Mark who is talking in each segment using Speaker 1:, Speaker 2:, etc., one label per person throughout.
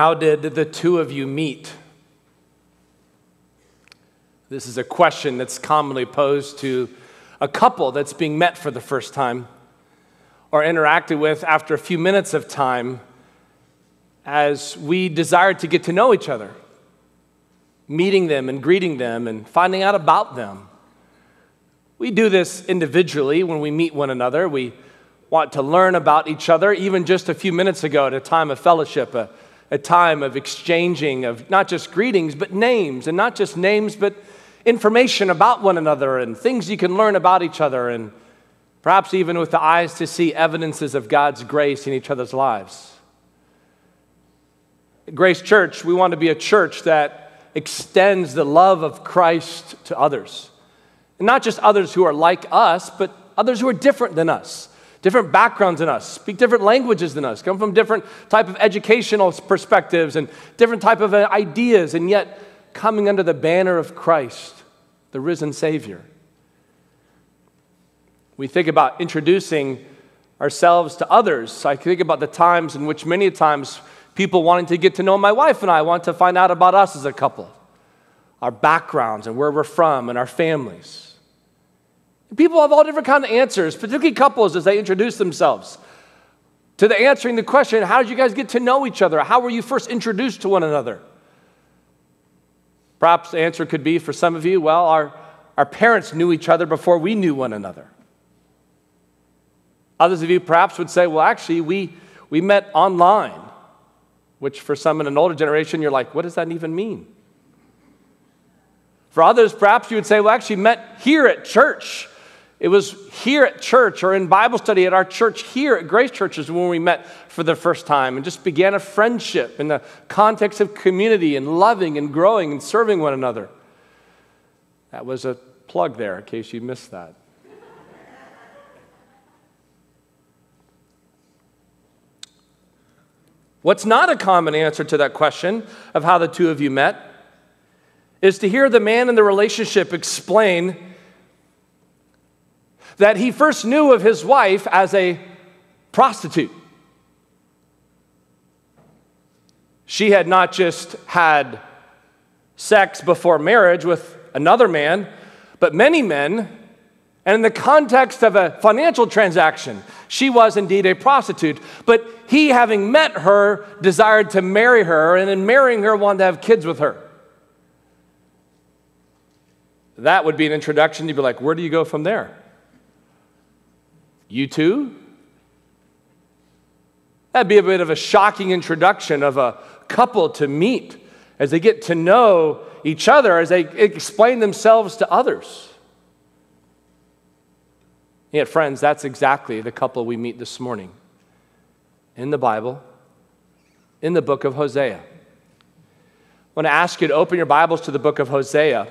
Speaker 1: How did the two of you meet? This is a question that's commonly posed to a couple that's being met for the first time or interacted with after a few minutes of time as we desire to get to know each other, meeting them and greeting them and finding out about them. We do this individually when we meet one another. We want to learn about each other, even just a few minutes ago at a time of fellowship, a a time of exchanging of not just greetings, but names, and not just names, but information about one another and things you can learn about each other, and perhaps even with the eyes to see evidences of God's grace in each other's lives. Grace Church, we want to be a church that extends the love of Christ to others. And not just others who are like us, but others who are different than us different backgrounds than us, speak different languages than us, come from different type of educational perspectives and different type of uh, ideas, and yet coming under the banner of Christ, the risen Savior. We think about introducing ourselves to others. I think about the times in which many times people wanting to get to know my wife and I want to find out about us as a couple, our backgrounds and where we're from and our families. People have all different kind of answers, particularly couples as they introduce themselves. To the answering the question, how did you guys get to know each other? How were you first introduced to one another? Perhaps the answer could be for some of you, well, our, our parents knew each other before we knew one another. Others of you perhaps would say, well, actually, we, we met online, which for some in an older generation, you're like, what does that even mean? For others, perhaps you would say, well, actually, met here at church. It was here at church or in Bible study at our church here at Grace Churches when we met for the first time and just began a friendship in the context of community and loving and growing and serving one another. That was a plug there in case you missed that. What's not a common answer to that question of how the two of you met is to hear the man in the relationship explain that he first knew of his wife as a prostitute. She had not just had sex before marriage with another man, but many men. And in the context of a financial transaction, she was indeed a prostitute. But he, having met her, desired to marry her, and in marrying her, wanted to have kids with her. That would be an introduction. You'd be like, where do you go from there? You too? That'd be a bit of a shocking introduction of a couple to meet as they get to know each other, as they explain themselves to others. Yet, friends, that's exactly the couple we meet this morning in the Bible, in the book of Hosea. I want to ask you to open your Bibles to the book of Hosea.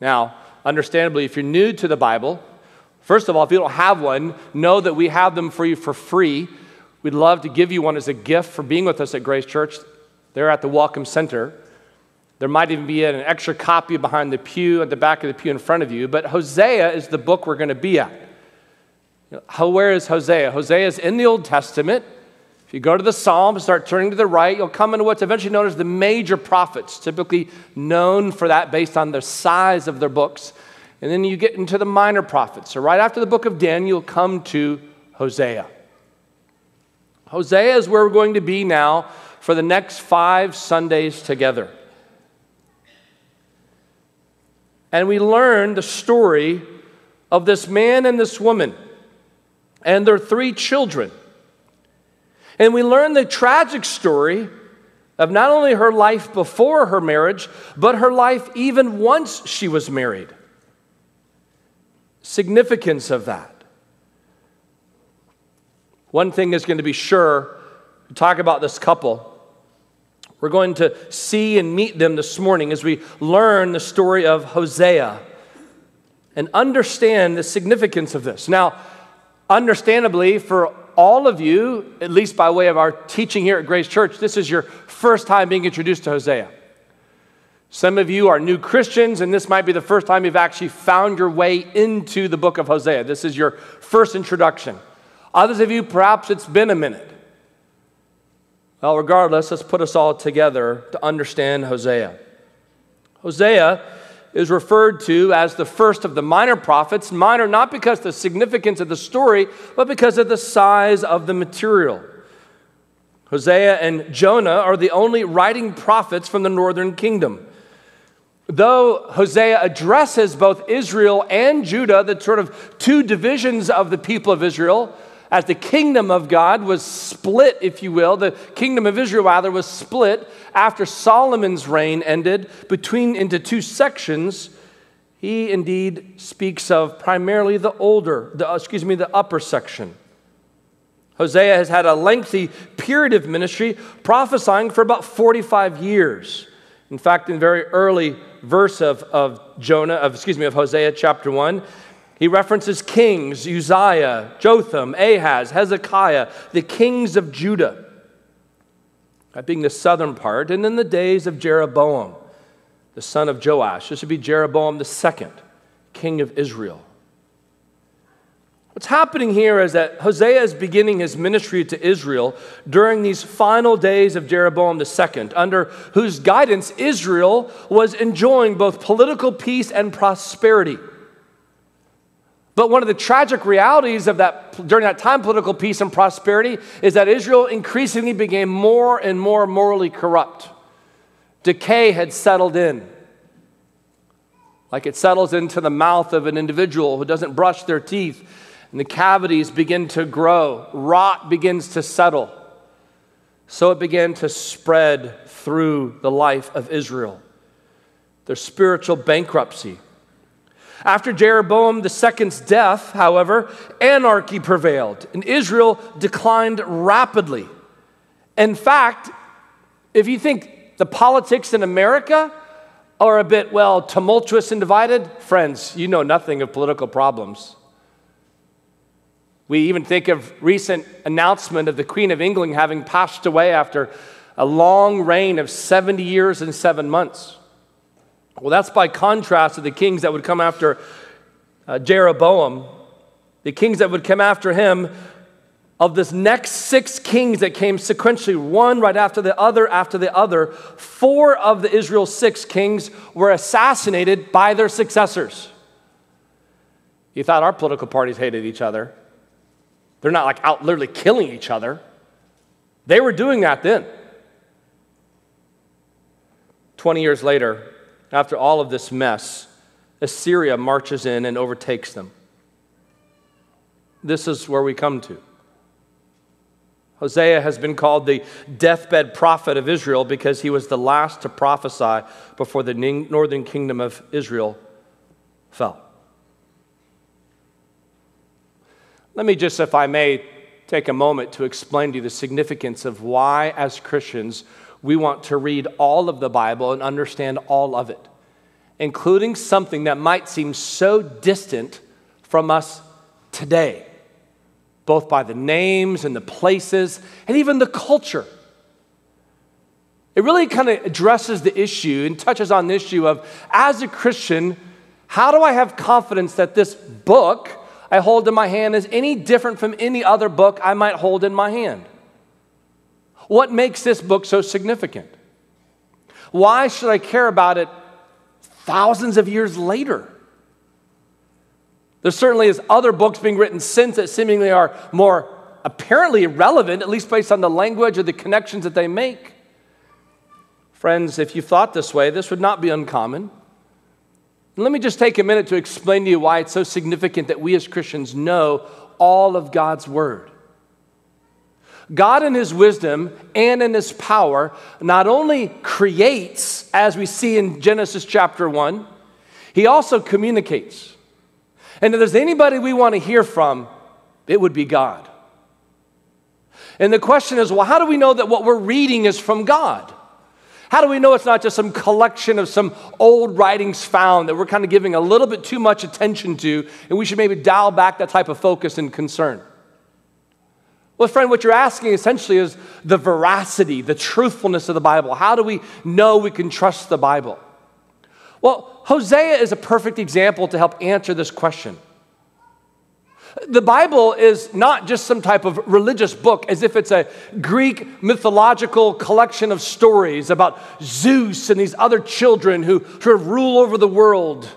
Speaker 1: Now, understandably, if you're new to the Bible, First of all, if you don't have one, know that we have them for you for free. We'd love to give you one as a gift for being with us at Grace Church. They're at the Welcome Center. There might even be an extra copy behind the pew at the back of the pew in front of you. But Hosea is the book we're going to be at. Where is Hosea? Hosea is in the Old Testament. If you go to the Psalms, start turning to the right, you'll come into what's eventually known as the major prophets, typically known for that based on the size of their books. And then you get into the minor prophets. So, right after the book of Daniel, come to Hosea. Hosea is where we're going to be now for the next five Sundays together. And we learn the story of this man and this woman and their three children. And we learn the tragic story of not only her life before her marriage, but her life even once she was married significance of that. One thing is going to be sure to talk about this couple. We're going to see and meet them this morning as we learn the story of Hosea and understand the significance of this. Now, understandably, for all of you, at least by way of our teaching here at Grace Church, this is your first time being introduced to Hosea. Some of you are new Christians, and this might be the first time you've actually found your way into the book of Hosea. This is your first introduction. Others of you, perhaps it's been a minute. Well, regardless, let's put us all together to understand Hosea. Hosea is referred to as the first of the minor prophets. Minor not because of the significance of the story, but because of the size of the material. Hosea and Jonah are the only writing prophets from the northern kingdom. Though Hosea addresses both Israel and Judah, the sort of two divisions of the people of Israel, as the kingdom of God was split, if you will, the kingdom of Israel rather was split after Solomon's reign ended between into two sections. He indeed speaks of primarily the older, the, excuse me, the upper section. Hosea has had a lengthy period of ministry, prophesying for about 45 years. In fact, in very early verse of, of Jonah, of, excuse me, of Hosea chapter 1, he references kings Uzziah, Jotham, Ahaz, Hezekiah, the kings of Judah, that being the southern part, and in the days of Jeroboam, the son of Joash. This would be Jeroboam the second, king of Israel. What's happening here is that Hosea is beginning his ministry to Israel during these final days of Jeroboam II, under whose guidance Israel was enjoying both political peace and prosperity. But one of the tragic realities of that during that time, political peace and prosperity, is that Israel increasingly became more and more morally corrupt. Decay had settled in. Like it settles into the mouth of an individual who doesn't brush their teeth, and the cavities begin to grow, rot begins to settle. So it began to spread through the life of Israel. Their spiritual bankruptcy after Jeroboam II's death, however, anarchy prevailed and Israel declined rapidly. In fact, if you think the politics in America are a bit, well, tumultuous and divided, friends, you know nothing of political problems. We even think of recent announcement of the Queen of England having passed away after a long reign of 70 years and 7 months. Well, that's by contrast to the kings that would come after uh, Jeroboam. The kings that would come after him, of this next six kings that came sequentially, one right after the other after the other, four of the Israel's six kings were assassinated by their successors. You thought our political parties hated each other. They're not like out literally killing each other. They were doing that then. 20 years later, after all of this mess, Assyria marches in and overtakes them. This is where we come to. Hosea has been called the deathbed prophet of Israel because he was the last to prophesy before the northern kingdom of Israel fell. Let me just, if I may, take a moment to explain to you the significance of why, as Christians, we want to read all of the Bible and understand all of it, including something that might seem so distant from us today, both by the names and the places and even the culture. It really kind of addresses the issue and touches on the issue of, as a Christian, how do I have confidence that this book I hold in my hand is any different from any other book I might hold in my hand? What makes this book so significant? Why should I care about it thousands of years later? There certainly is other books being written since that seemingly are more apparently irrelevant, at least based on the language or the connections that they make. Friends, if you thought this way, this would not be uncommon. Let me just take a minute to explain to you why it's so significant that we as Christians know all of God's Word. God, in His wisdom and in His power, not only creates, as we see in Genesis chapter 1, He also communicates. And if there's anybody we want to hear from, it would be God. And the question is well, how do we know that what we're reading is from God? How do we know it's not just some collection of some old writings found that we're kind of giving a little bit too much attention to, and we should maybe dial back that type of focus and concern? Well, friend, what you're asking essentially is the veracity, the truthfulness of the Bible. How do we know we can trust the Bible? Well, Hosea is a perfect example to help answer this question. The Bible is not just some type of religious book as if it's a Greek mythological collection of stories about Zeus and these other children who sort of rule over the world.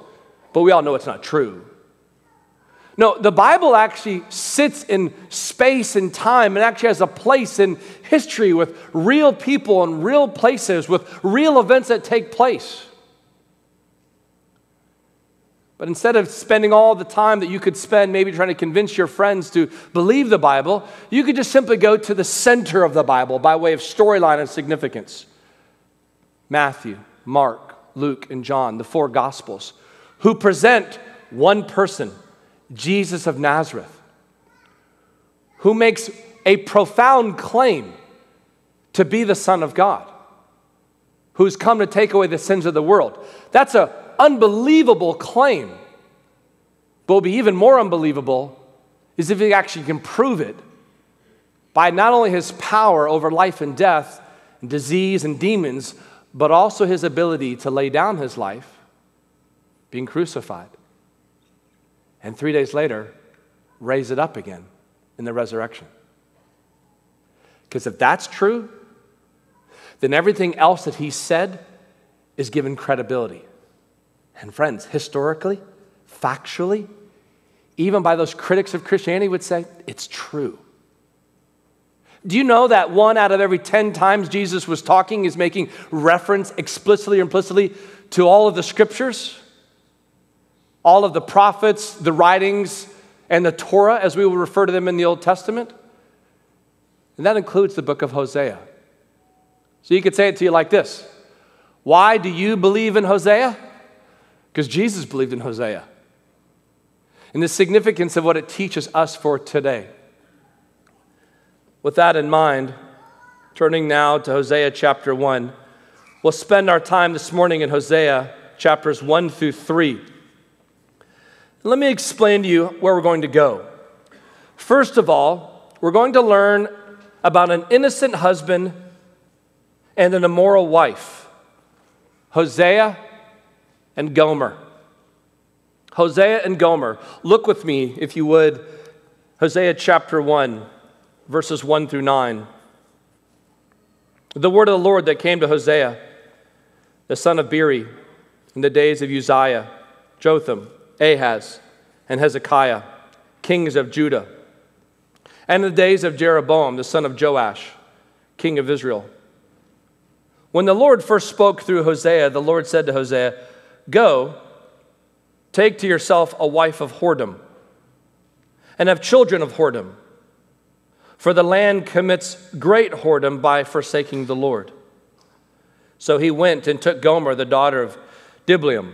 Speaker 1: But we all know it's not true. No, the Bible actually sits in space and time and actually has a place in history with real people and real places, with real events that take place. But instead of spending all the time that you could spend maybe trying to convince your friends to believe the Bible, you could just simply go to the center of the Bible by way of storyline and significance. Matthew, Mark, Luke, and John, the four Gospels, who present one person, Jesus of Nazareth, who makes a profound claim to be the Son of God, who's come to take away the sins of the world. That's a unbelievable claim. But will be even more unbelievable is if he actually can prove it by not only his power over life and death, and disease and demons, but also his ability to lay down his life, being crucified, and three days later, raise it up again in the resurrection. Because if that's true, then everything else that he said is given credibility. And friends, historically, factually, even by those critics of Christianity, would say it's true. Do you know that one out of every 10 times Jesus was talking is making reference explicitly or implicitly to all of the scriptures? All of the prophets, the writings, and the Torah, as we will refer to them in the Old Testament? And that includes the book of Hosea. So you could say it to you like this Why do you believe in Hosea? Because Jesus believed in Hosea. And the significance of what it teaches us for today. With that in mind, turning now to Hosea chapter 1, we'll spend our time this morning in Hosea chapters 1 through 3. Let me explain to you where we're going to go. First of all, we're going to learn about an innocent husband and an immoral wife. Hosea and Gomer. Hosea and Gomer. Look with me, if you would, Hosea chapter 1, verses 1 through 9. The word of the Lord that came to Hosea, the son of Beeri, in the days of Uzziah, Jotham, Ahaz, and Hezekiah, kings of Judah, and in the days of Jeroboam, the son of Joash, king of Israel. When the Lord first spoke through Hosea, the Lord said to Hosea, Go, take to yourself a wife of whoredom, and have children of whoredom. For the land commits great whoredom by forsaking the Lord. So he went and took Gomer, the daughter of Diblaim,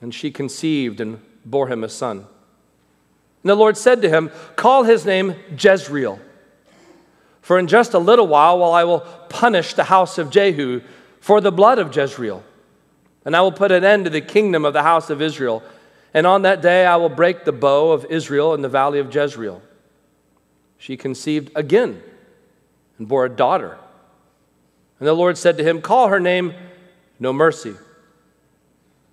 Speaker 1: and she conceived and bore him a son. And the Lord said to him, Call his name Jezreel. For in just a little while, while I will punish the house of Jehu for the blood of Jezreel and I will put an end to the kingdom of the house of Israel. And on that day I will break the bow of Israel in the valley of Jezreel. She conceived again and bore a daughter. And the Lord said to him, Call her name No Mercy.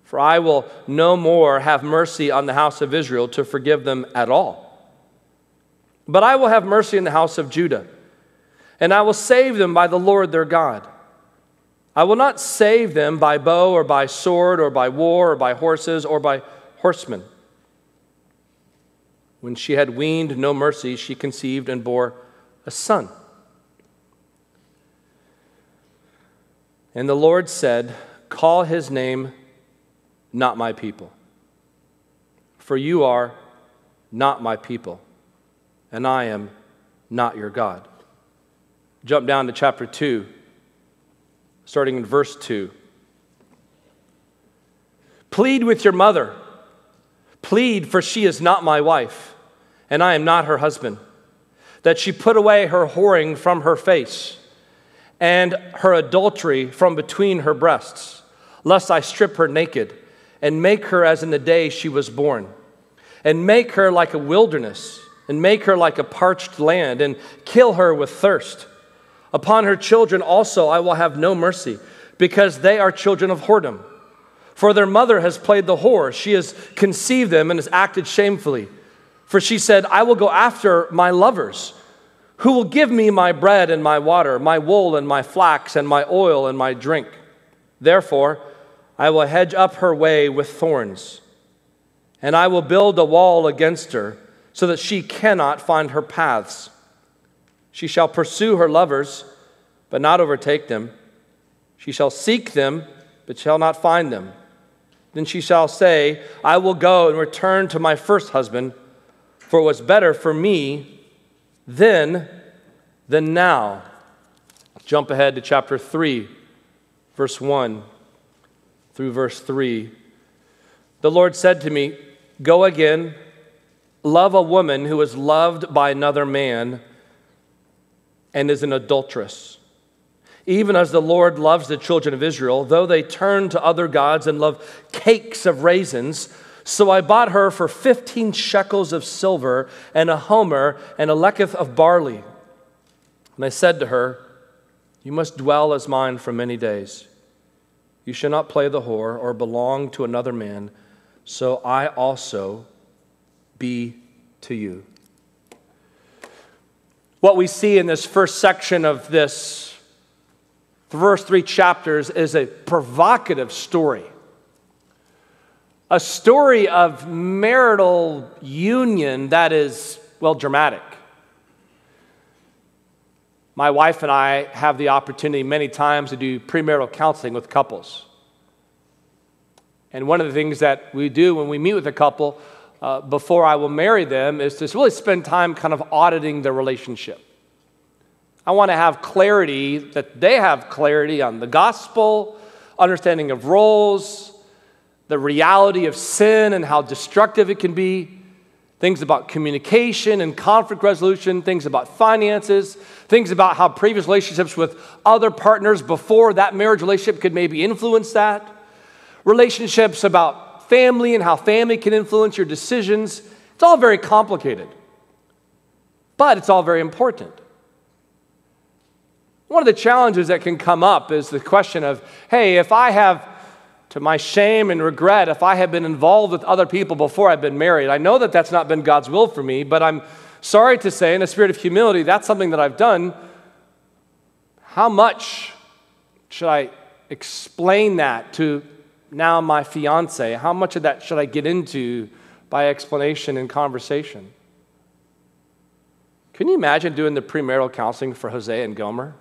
Speaker 1: For I will no more have mercy on the house of Israel to forgive them at all. But I will have mercy on the house of Judah, and I will save them by the Lord their God. I will not save them by bow or by sword or by war or by horses or by horsemen. When she had weaned no mercy, she conceived and bore a son. And the Lord said, Call his name not my people, for you are not my people, and I am not your God. Jump down to chapter 2 starting in verse 2. Plead with your mother. Plead, for she is not my wife, and I am not her husband, that she put away her whoring from her face, and her adultery from between her breasts, lest I strip her naked and make her as in the day she was born, and make her like a wilderness, and make her like a parched land, and kill her with thirst. Upon her children also I will have no mercy, because they are children of whoredom. For their mother has played the whore, she has conceived them and has acted shamefully. For she said, I will go after my lovers who will give me my bread and my water, my wool and my flax, and my oil and my drink? Therefore, I will hedge up her way with thorns, and I will build a wall against her, so that she cannot find her paths. She shall pursue her lovers, but not overtake them. She shall seek them, but shall not find them. Then she shall say, I will go and return to my first husband, for it was better for me then than now. Jump ahead to chapter 3, verse 1 through verse 3. The Lord said to me, Go again, love a woman who is loved by another man and is an adulteress. Even as the Lord loves the children of Israel, though they turn to other gods and love cakes of raisins, so I bought her for 15 shekels of silver and a homer and a leketh of barley. And I said to her, You must dwell as mine for many days. You shall not play the whore or belong to another man, so I also be to you. What we see in this first section of this first three chapters is a provocative story a story of marital union that is, well, dramatic. My wife and I have the opportunity many times to do premarital counseling with couples. And one of the things that we do when we meet with a couple uh, before I will marry them is to really spend time kind of auditing the relationship. I want to have clarity that they have clarity on the gospel, understanding of roles, the reality of sin and how destructive it can be, things about communication and conflict resolution, things about finances, things about how previous relationships with other partners before that marriage relationship could maybe influence that, relationships about family and how family can influence your decisions. It's all very complicated, but it's all very important. One of the challenges that can come up is the question of hey, if I have to my shame and regret if I have been involved with other people before I've been married. I know that that's not been God's will for me, but I'm sorry to say, in a spirit of humility, that's something that I've done. How much should I explain that to now my fiance? How much of that should I get into by explanation and conversation? Can you imagine doing the premarital counseling for Hosea and Gomer?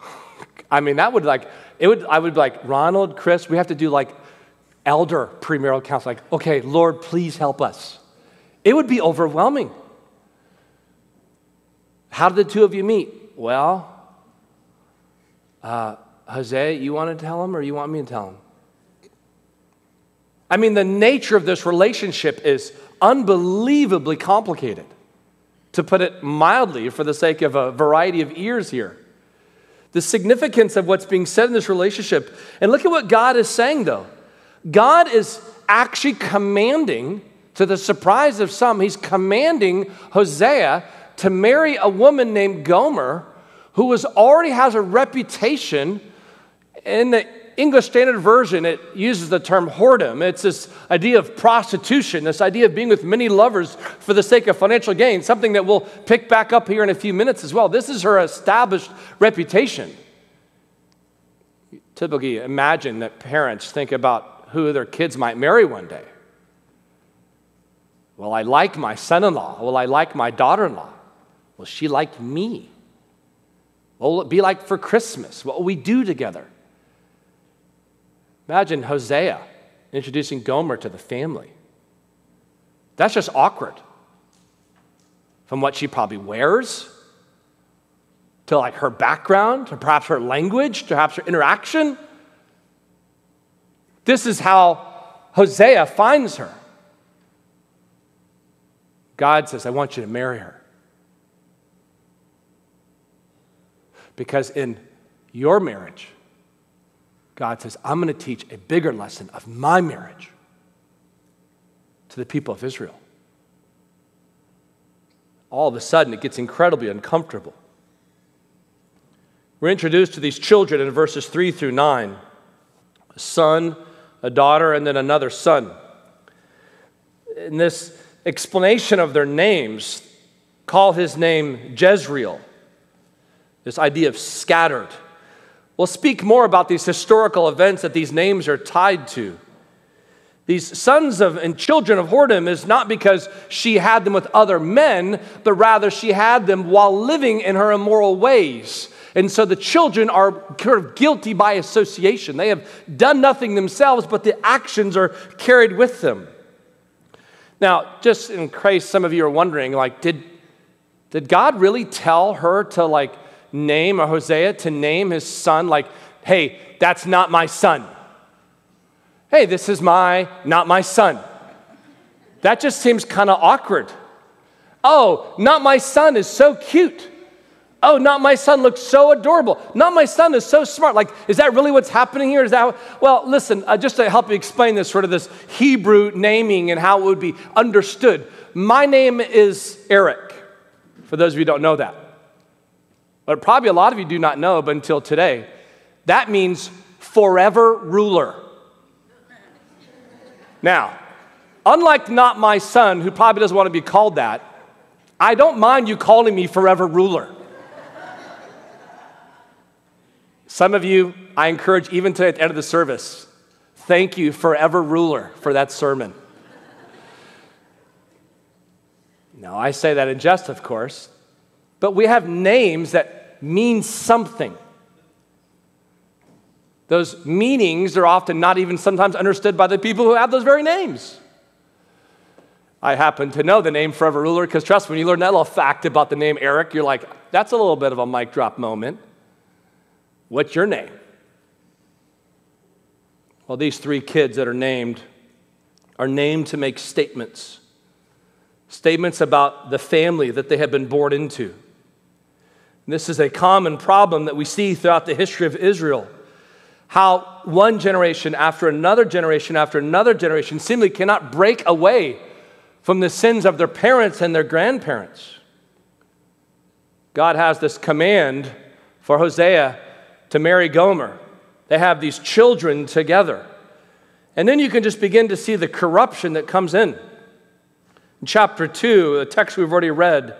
Speaker 1: I mean, that would like it would, I would be like, Ronald, Chris, we have to do like elder premarital counseling. Like, okay, Lord, please help us. It would be overwhelming. How did the two of you meet? Well, uh, Hosea, you want to tell him or you want me to tell him? I mean, the nature of this relationship is unbelievably complicated, to put it mildly, for the sake of a variety of ears here the significance of what's being said in this relationship. And look at what God is saying, though. God is actually commanding, to the surprise of some, he's commanding Hosea to marry a woman named Gomer who was, already has a reputation in the English Standard Version, it uses the term whoredom. It's this idea of prostitution, this idea of being with many lovers for the sake of financial gain, something that we'll pick back up here in a few minutes as well. This is her established reputation. Typically, imagine that parents think about who their kids might marry one day. Well, I like my son in law. Well, I like my daughter in law. Will she like me. What will it be like for Christmas? What will we do together? Imagine Hosea introducing Gomer to the family. That's just awkward. From what she probably wears, to like her background, to perhaps her language, to perhaps her interaction. This is how Hosea finds her. God says, I want you to marry her. Because in your marriage, God says, I'm going to teach a bigger lesson of my marriage to the people of Israel. All of a sudden, it gets incredibly uncomfortable. We're introduced to these children in verses 3 through 9 a son, a daughter, and then another son. In this explanation of their names, call his name Jezreel. This idea of scattered. We'll speak more about these historical events that these names are tied to. These sons of and children of whoredom is not because she had them with other men, but rather she had them while living in her immoral ways. And so the children are kind of guilty by association. They have done nothing themselves, but the actions are carried with them. Now, just in case some of you are wondering, like, did, did God really tell her to like name, or Hosea to name his son, like, hey, that's not my son? Hey, this is my, not my son. That just seems kind of awkward. Oh, not my son is so cute. Oh, not my son looks so adorable. Not my son is so smart. Like, is that really what's happening here? Is that, well, listen, uh, just to help you explain this, sort of this Hebrew naming and how it would be understood. My name is Eric, for those of you who don't know that. But probably a lot of you do not know, but until today, that means forever ruler. Now, unlike not my son, who probably doesn't want to be called that, I don't mind you calling me forever ruler. Some of you, I encourage even today at the end of the service, thank you, forever ruler, for that sermon. now, I say that in jest, of course, but we have names that mean something. Those meanings are often not even sometimes understood by the people who have those very names. I happen to know the name Forever Ruler because, trust me, when you learn that little fact about the name Eric, you're like, that's a little bit of a mic drop moment. What's your name? Well, these three kids that are named are named to make statements statements about the family that they have been born into. This is a common problem that we see throughout the history of Israel. How one generation after another generation after another generation seemingly cannot break away from the sins of their parents and their grandparents. God has this command for Hosea to marry Gomer. They have these children together. And then you can just begin to see the corruption that comes in. In chapter 2, the text we've already read,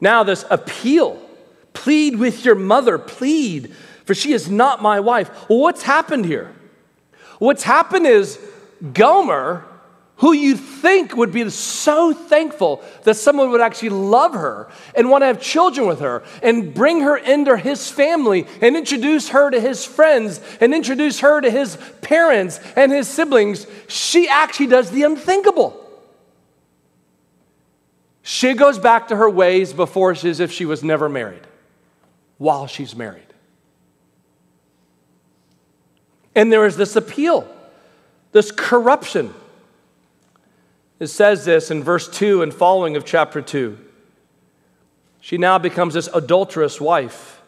Speaker 1: now this appeal plead with your mother, plead, for she is not my wife. Well, what's happened here? What's happened is Gomer who you think would be so thankful that someone would actually love her and want to have children with her and bring her into his family and introduce her to his friends and introduce her to his parents and his siblings, she actually does the unthinkable. She goes back to her ways before as if she was never married, while she's married. And there is this appeal, this corruption it says this in verse 2 and following of chapter 2. She now becomes this adulterous wife.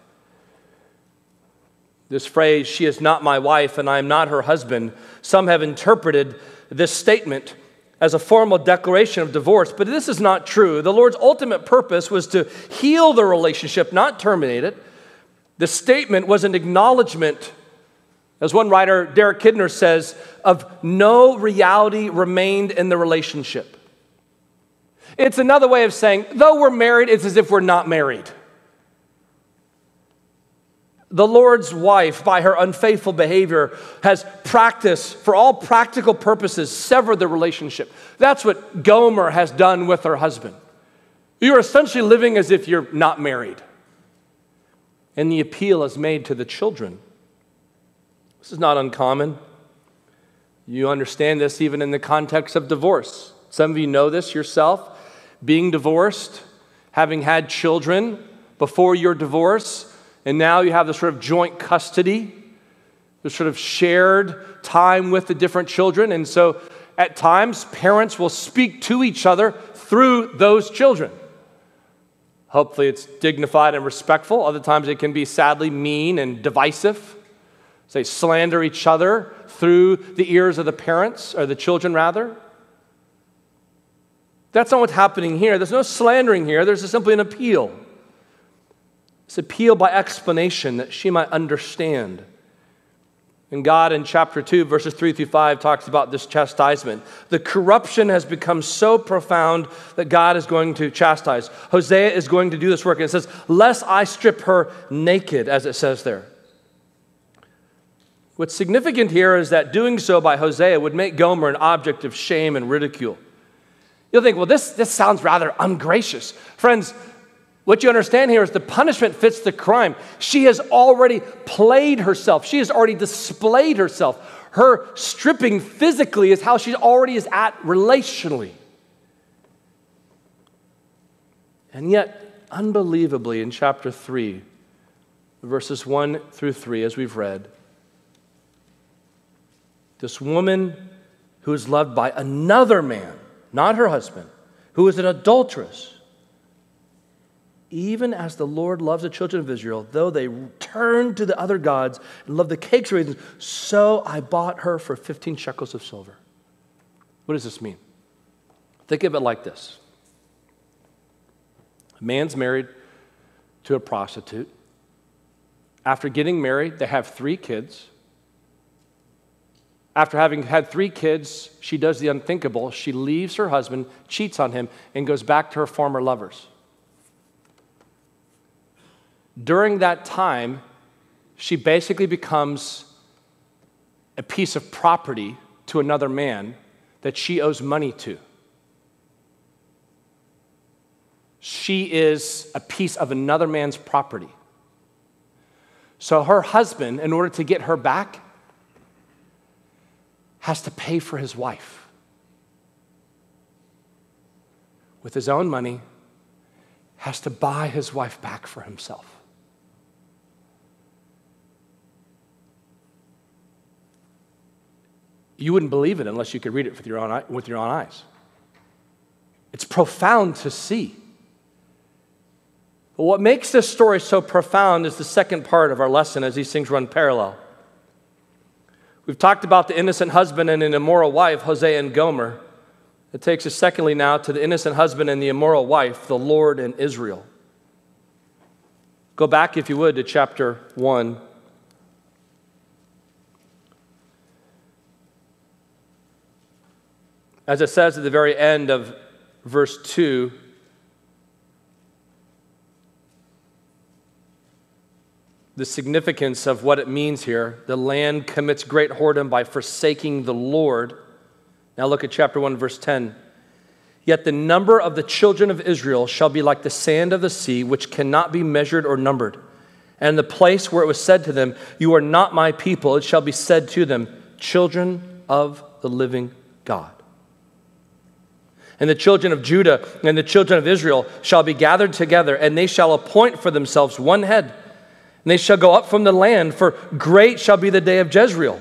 Speaker 1: This phrase, she is not my wife and I am not her husband, some have interpreted this statement as a formal declaration of divorce, but this is not true. The Lord's ultimate purpose was to heal the relationship, not terminate it. The statement was an acknowledgement as one writer, Derek Kidner, says, of no reality remained in the relationship. It's another way of saying, though we're married, it's as if we're not married. The Lord's wife, by her unfaithful behavior, has practiced, for all practical purposes, severed the relationship. That's what Gomer has done with her husband. You're essentially living as if you're not married. And the appeal is made to the children. This is not uncommon. You understand this even in the context of divorce. Some of you know this yourself. Being divorced, having had children before your divorce, and now you have this sort of joint custody, this sort of shared time with the different children. And so at times, parents will speak to each other through those children. Hopefully, it's dignified and respectful. Other times, it can be sadly mean and divisive. They slander each other through the ears of the parents, or the children, rather. That's not what's happening here. There's no slandering here, there's simply an appeal. It's appeal by explanation that she might understand. And God in chapter 2, verses 3 through 5, talks about this chastisement. The corruption has become so profound that God is going to chastise. Hosea is going to do this work. And it says, Lest I strip her naked, as it says there. What's significant here is that doing so by Hosea would make Gomer an object of shame and ridicule. You'll think, well, this, this sounds rather ungracious. Friends, what you understand here is the punishment fits the crime. She has already played herself, she has already displayed herself. Her stripping physically is how she already is at relationally. And yet, unbelievably, in chapter 3, verses 1 through 3, as we've read, this woman who is loved by another man, not her husband, who is an adulteress, even as the Lord loves the children of Israel, though they turn to the other gods and love the cakes raisins, so I bought her for 15 shekels of silver. What does this mean? Think of it like this a man's married to a prostitute. After getting married, they have three kids. After having had three kids, she does the unthinkable. She leaves her husband, cheats on him, and goes back to her former lovers. During that time, she basically becomes a piece of property to another man that she owes money to. She is a piece of another man's property. So her husband, in order to get her back, has to pay for his wife with his own money, has to buy his wife back for himself. You wouldn't believe it unless you could read it with your own, with your own eyes. It's profound to see. But what makes this story so profound is the second part of our lesson as these things run parallel. We've talked about the innocent husband and an immoral wife, Hosea and Gomer. It takes us, secondly, now to the innocent husband and the immoral wife, the Lord and Israel. Go back, if you would, to chapter 1. As it says at the very end of verse 2, the significance of what it means here. The land commits great whoredom by forsaking the Lord. Now look at chapter 1, verse 10. Yet the number of the children of Israel shall be like the sand of the sea, which cannot be measured or numbered. And the place where it was said to them, You are not my people, it shall be said to them, Children of the living God. And the children of Judah and the children of Israel shall be gathered together, and they shall appoint for themselves one head. And they shall go up from the land, for great shall be the day of Jezreel.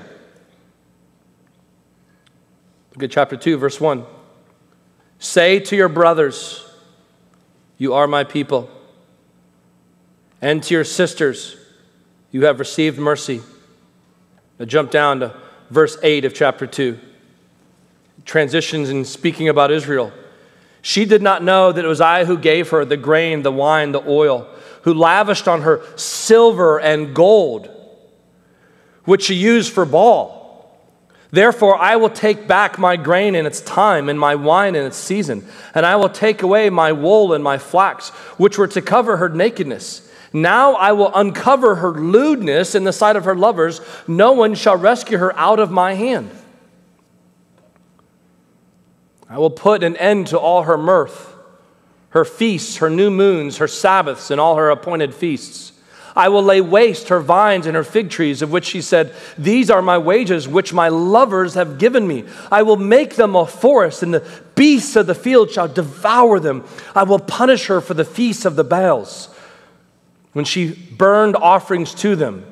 Speaker 1: Look at chapter 2, verse 1. Say to your brothers, You are my people, and to your sisters, You have received mercy. Now jump down to verse 8 of chapter 2 transitions in speaking about Israel. She did not know that it was I who gave her the grain, the wine, the oil, who lavished on her silver and gold, which she used for Baal. Therefore, I will take back my grain in its time and my wine in its season, and I will take away my wool and my flax, which were to cover her nakedness. Now I will uncover her lewdness in the sight of her lovers. No one shall rescue her out of my hand. I will put an end to all her mirth, her feasts, her new moons, her Sabbaths, and all her appointed feasts. I will lay waste her vines and her fig trees, of which she said, These are my wages, which my lovers have given me. I will make them a forest, and the beasts of the field shall devour them. I will punish her for the feasts of the Baals, when she burned offerings to them,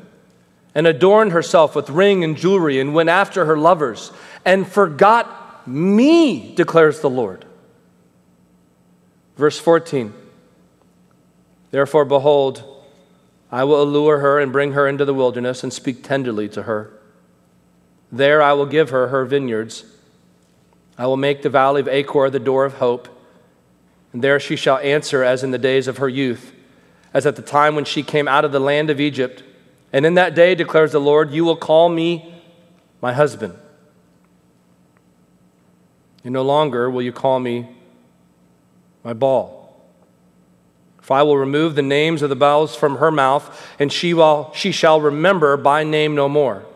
Speaker 1: and adorned herself with ring and jewelry, and went after her lovers, and forgot me, declares the Lord. Verse 14 Therefore, behold, I will allure her and bring her into the wilderness and speak tenderly to her. There I will give her her vineyards. I will make the valley of Achor the door of hope, and there she shall answer as in the days of her youth, as at the time when she came out of the land of Egypt. And in that day, declares the Lord, you will call me my husband. And no longer will you call me my Baal. For I will remove the names of the Baals from her mouth, and she, will, she shall remember by name no more.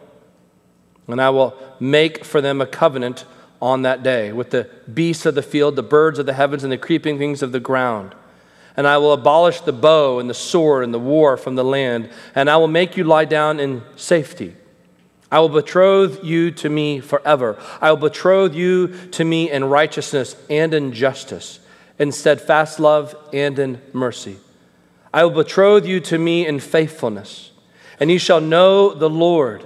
Speaker 1: And I will make for them a covenant on that day with the beasts of the field, the birds of the heavens, and the creeping things of the ground. And I will abolish the bow and the sword and the war from the land, and I will make you lie down in safety. I will betroth you to me forever. I will betroth you to me in righteousness and in justice in steadfast love and in mercy. I will betroth you to me in faithfulness, and you shall know the Lord.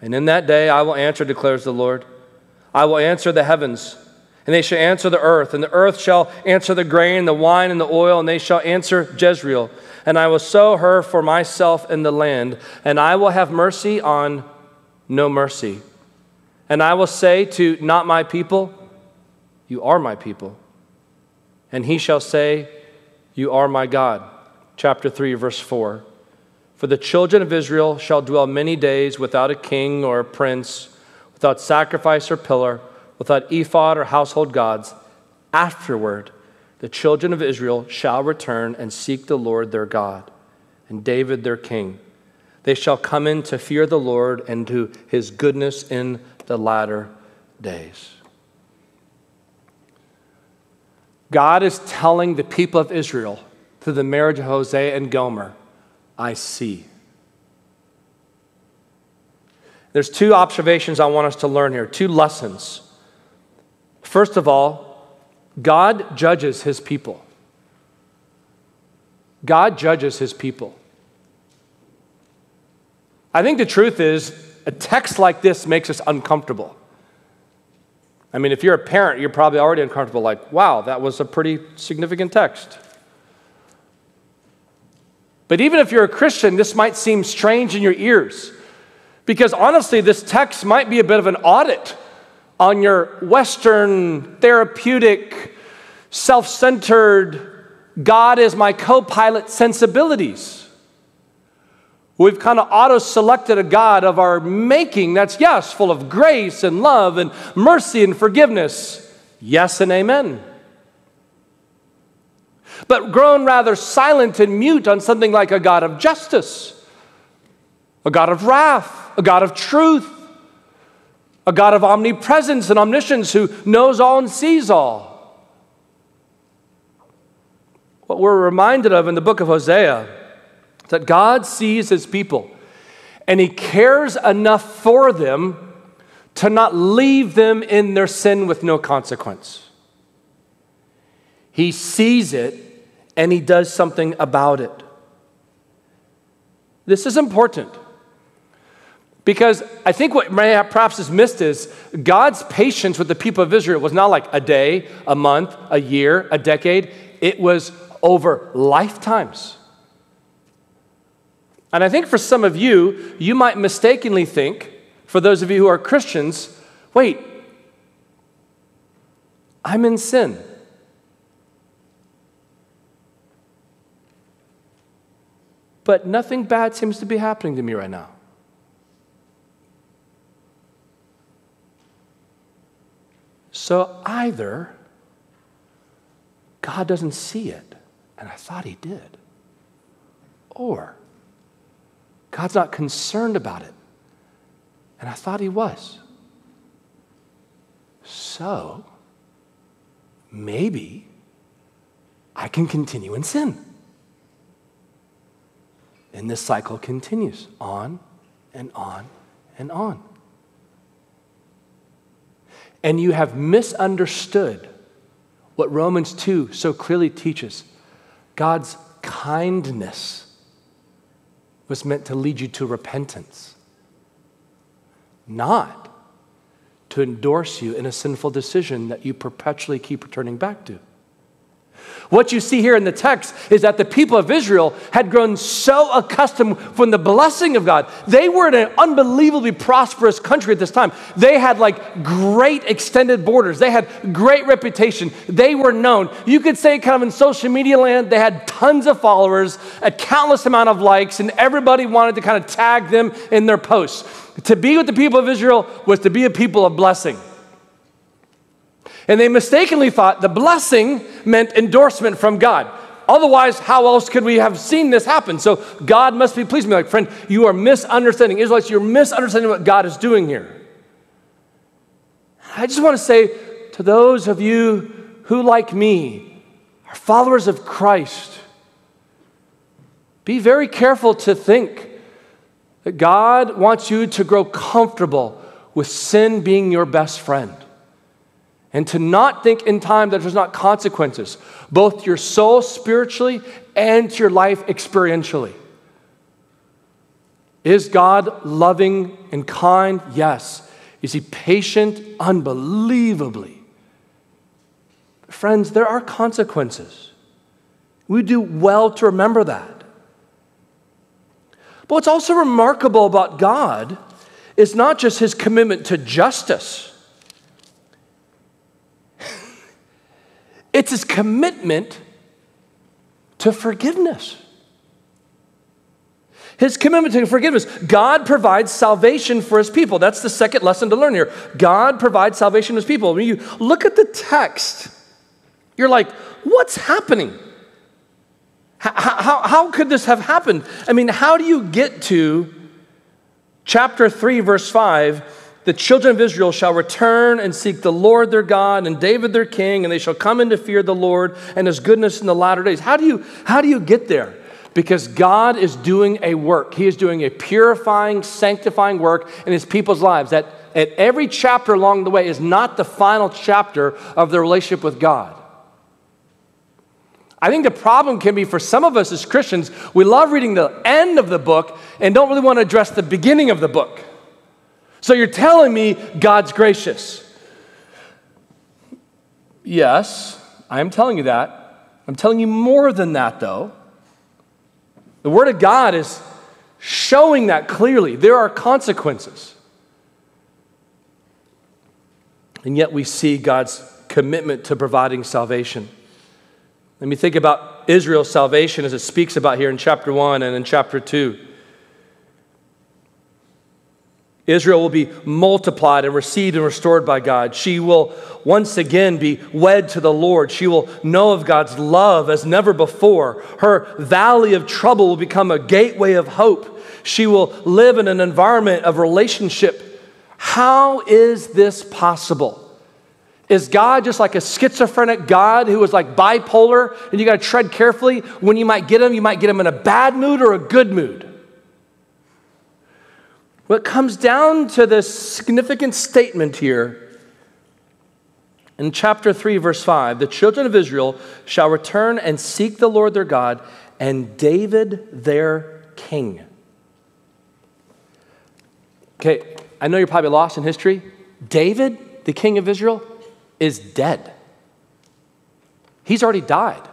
Speaker 1: And in that day I will answer, declares the Lord. I will answer the heavens, and they shall answer the earth, and the earth shall answer the grain, the wine, and the oil, and they shall answer Jezreel. And I will sow her for myself in the land, and I will have mercy on no mercy. And I will say to not my people, You are my people and he shall say, You are my God. Chapter 3, verse 4. For the children of Israel shall dwell many days without a king or a prince, without sacrifice or pillar, without ephod or household gods. Afterward, the children of Israel shall return and seek the Lord their God, and David their king. They shall come in to fear the Lord and to his goodness in the latter days. God is telling the people of Israel through the marriage of Hosea and Gomer, I see. There's two observations I want us to learn here, two lessons. First of all, God judges his people. God judges his people. I think the truth is, a text like this makes us uncomfortable. I mean, if you're a parent, you're probably already uncomfortable, like, wow, that was a pretty significant text. But even if you're a Christian, this might seem strange in your ears. Because honestly, this text might be a bit of an audit on your Western, therapeutic, self centered, God is my co pilot sensibilities. We've kind of auto selected a God of our making that's, yes, full of grace and love and mercy and forgiveness. Yes and amen. But grown rather silent and mute on something like a God of justice, a God of wrath, a God of truth, a God of omnipresence and omniscience who knows all and sees all. What we're reminded of in the book of Hosea that God sees his people and he cares enough for them to not leave them in their sin with no consequence. He sees it and he does something about it. This is important because I think what perhaps is missed is God's patience with the people of Israel was not like a day, a month, a year, a decade. It was over lifetimes. And I think for some of you, you might mistakenly think, for those of you who are Christians, wait, I'm in sin. But nothing bad seems to be happening to me right now. So either God doesn't see it, and I thought He did, or God's not concerned about it. And I thought he was. So, maybe I can continue in sin. And this cycle continues on and on and on. And you have misunderstood what Romans 2 so clearly teaches God's kindness was meant to lead you to repentance, not to endorse you in a sinful decision that you perpetually keep returning back to. What you see here in the text is that the people of Israel had grown so accustomed from the blessing of God. They were in an unbelievably prosperous country at this time. They had like great extended borders, they had great reputation, they were known. You could say, kind of in social media land, they had tons of followers, a countless amount of likes, and everybody wanted to kind of tag them in their posts. To be with the people of Israel was to be a people of blessing. And they mistakenly thought the blessing meant endorsement from God. Otherwise, how else could we have seen this happen? So God must be pleased with me. Like, friend, you are misunderstanding. Israelites, you're misunderstanding what God is doing here. I just want to say to those of you who, like me, are followers of Christ, be very careful to think that God wants you to grow comfortable with sin being your best friend and to not think in time that there's not consequences, both to your soul spiritually and to your life experientially. Is God loving and kind? Yes. Is He patient? Unbelievably. Friends, there are consequences. We do well to remember that. But what's also remarkable about God is not just His commitment to justice It's his commitment to forgiveness. His commitment to forgiveness. God provides salvation for his people. That's the second lesson to learn here. God provides salvation to his people. When you look at the text, you're like, what's happening? How, how, how could this have happened? I mean, how do you get to chapter 3, verse 5? The children of Israel shall return and seek the Lord their God and David their king, and they shall come in to fear the Lord and his goodness in the latter days. How do you, how do you get there? Because God is doing a work. He is doing a purifying, sanctifying work in his people's lives. That at every chapter along the way is not the final chapter of the relationship with God. I think the problem can be for some of us as Christians, we love reading the end of the book and don't really want to address the beginning of the book. So you're telling me God's gracious. Yes, I am telling you that. I'm telling you more than that, though. The Word of God is showing that clearly. There are consequences. And yet we see God's commitment to providing salvation. Let me think about Israel's salvation as it speaks about here in chapter 1 and in chapter 2. Israel will be multiplied and received and restored by God. She will once again be wed to the Lord. She will know of God's love as never before. Her valley of trouble will become a gateway of hope. She will live in an environment of relationship. How is this possible? Is God just like a schizophrenic God who is like bipolar and you got to tread carefully? When you might get him, you might get him in a bad mood or a good mood. It comes down to this significant statement here in chapter 3, verse 5 the children of Israel shall return and seek the Lord their God and David their king. Okay, I know you're probably lost in history. David, the king of Israel, is dead. He's already died.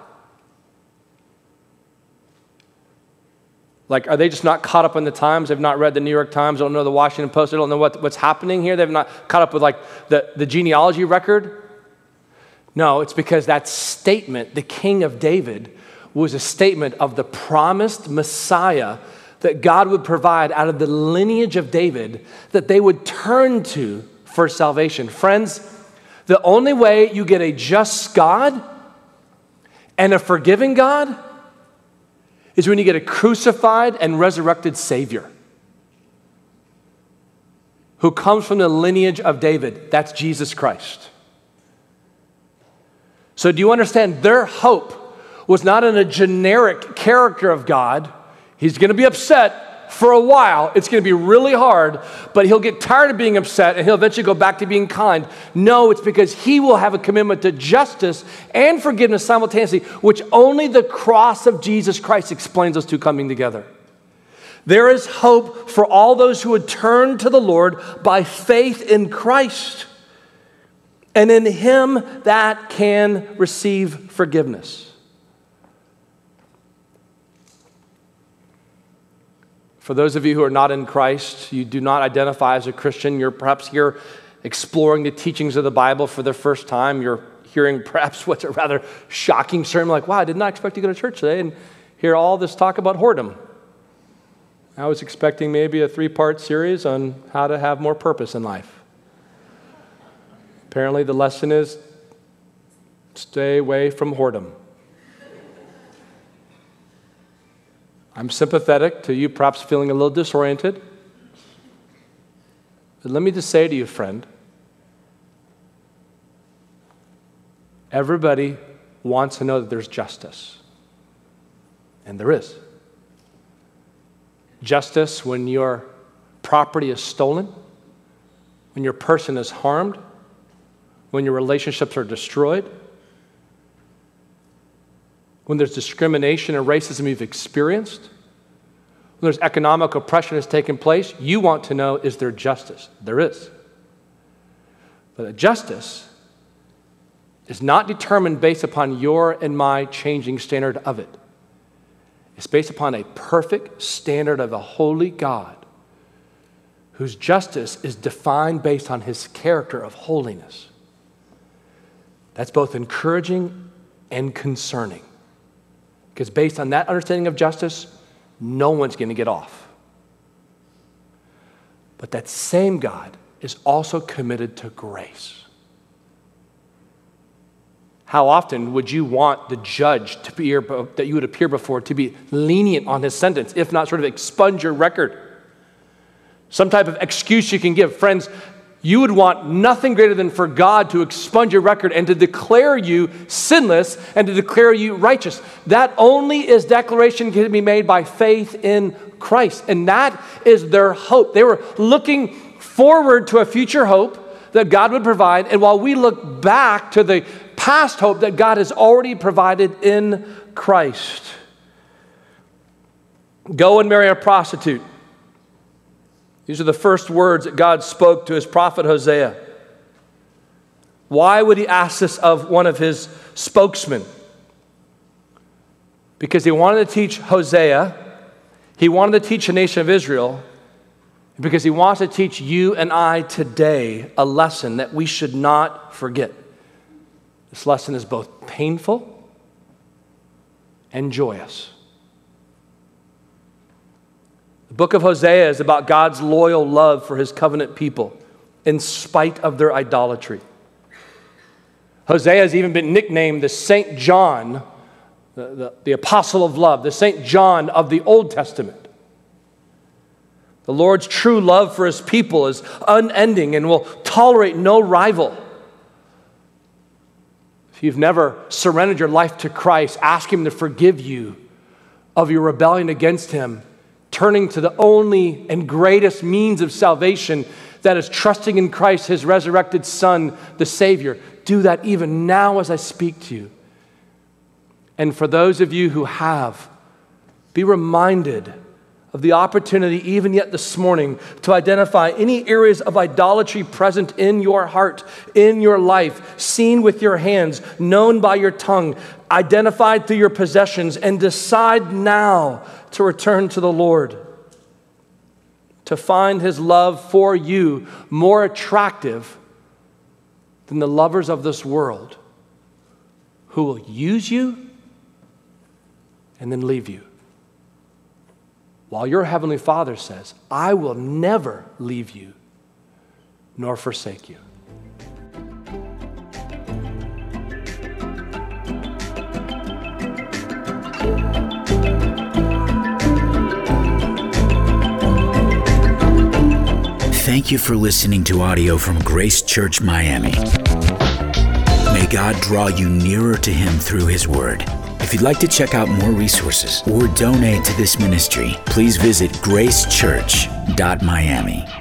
Speaker 1: Like, are they just not caught up in the times? They've not read the New York Times, don't know the Washington Post, they don't know what, what's happening here. They've not caught up with like the, the genealogy record. No, it's because that statement, the King of David, was a statement of the promised Messiah that God would provide out of the lineage of David that they would turn to for salvation. Friends, the only way you get a just God and a forgiving God is when you get a crucified and resurrected Savior who comes from the lineage of David. That's Jesus Christ. So, do you understand? Their hope was not in a generic character of God. He's going to be upset for a while. It's going to be really hard, but he'll get tired of being upset and he'll eventually go back to being kind. No, it's because he will have a commitment to justice and forgiveness simultaneously, which only the cross of Jesus Christ explains those two coming together. There is hope for all those who would turn to the Lord by faith in Christ. and in him that can receive forgiveness. For those of you who are not in Christ, you do not identify as a Christian, you're perhaps here exploring the teachings of the Bible for the first time. You're hearing perhaps what's a rather shocking sermon, like, wow, I did not expect to go to church today and hear all this talk about whoredom. I was expecting maybe a three part series on how to have more purpose in life. Apparently, the lesson is stay away from whoredom. I'm sympathetic to you, perhaps feeling a little disoriented. But let me just say to you, friend everybody wants to know that there's justice. And there is. Justice when your property is stolen, when your person is harmed, when your relationships are destroyed, when there's discrimination and racism you've experienced, when there's economic oppression that's taken place, you want to know is there justice? There is. But justice is not determined based upon your and my changing standard of it. It's based upon a perfect standard of a holy God whose justice is defined based on his character of holiness. That's both encouraging and concerning. Because based on that understanding of justice, no one's going to get off. But that same God is also committed to grace. How often would you want the judge to be, that you would appear before to be lenient on his sentence, if not sort of expunge your record? Some type of excuse you can give. Friends, you would want nothing greater than for God to expunge your record and to declare you sinless and to declare you righteous. That only is declaration can be made by faith in Christ. And that is their hope. They were looking forward to a future hope that God would provide. And while we look back to the past hope that God has already provided in Christ, go and marry a prostitute. These are the first words that God spoke to his prophet Hosea. Why would he ask this of one of his spokesmen? Because he wanted to teach Hosea, he wanted to teach the nation of Israel, because he wants to teach you and I today a lesson that we should not forget. This lesson is both painful and joyous. The book of Hosea is about God's loyal love for his covenant people in spite of their idolatry. Hosea has even been nicknamed the St. John, the, the, the, apostle of love, the St. John of the Old Testament. The Lord's true love for his people is unending and will tolerate no rival. If you've never surrendered your life to Christ, ask him to forgive you of your rebellion against him turning to the only and greatest means of salvation that is trusting in Christ, his resurrected Son, the Savior. Do that even now as I speak to you. And for those of you who have, be reminded of the opportunity, even yet this morning, to identify any areas of idolatry present in your heart, in your life, seen with your hands, known by your tongue, identified through your possessions, and decide now to return to the Lord, to find his love for you more attractive than the lovers of this world who will use you and then leave you. While your heavenly Father says, I will never leave you nor forsake you.
Speaker 2: Thank you for listening to audio from Grace Church Miami. May God draw you nearer to Him through His Word. If you'd like to check out more resources or donate to this ministry, please visit gracechurch.miami.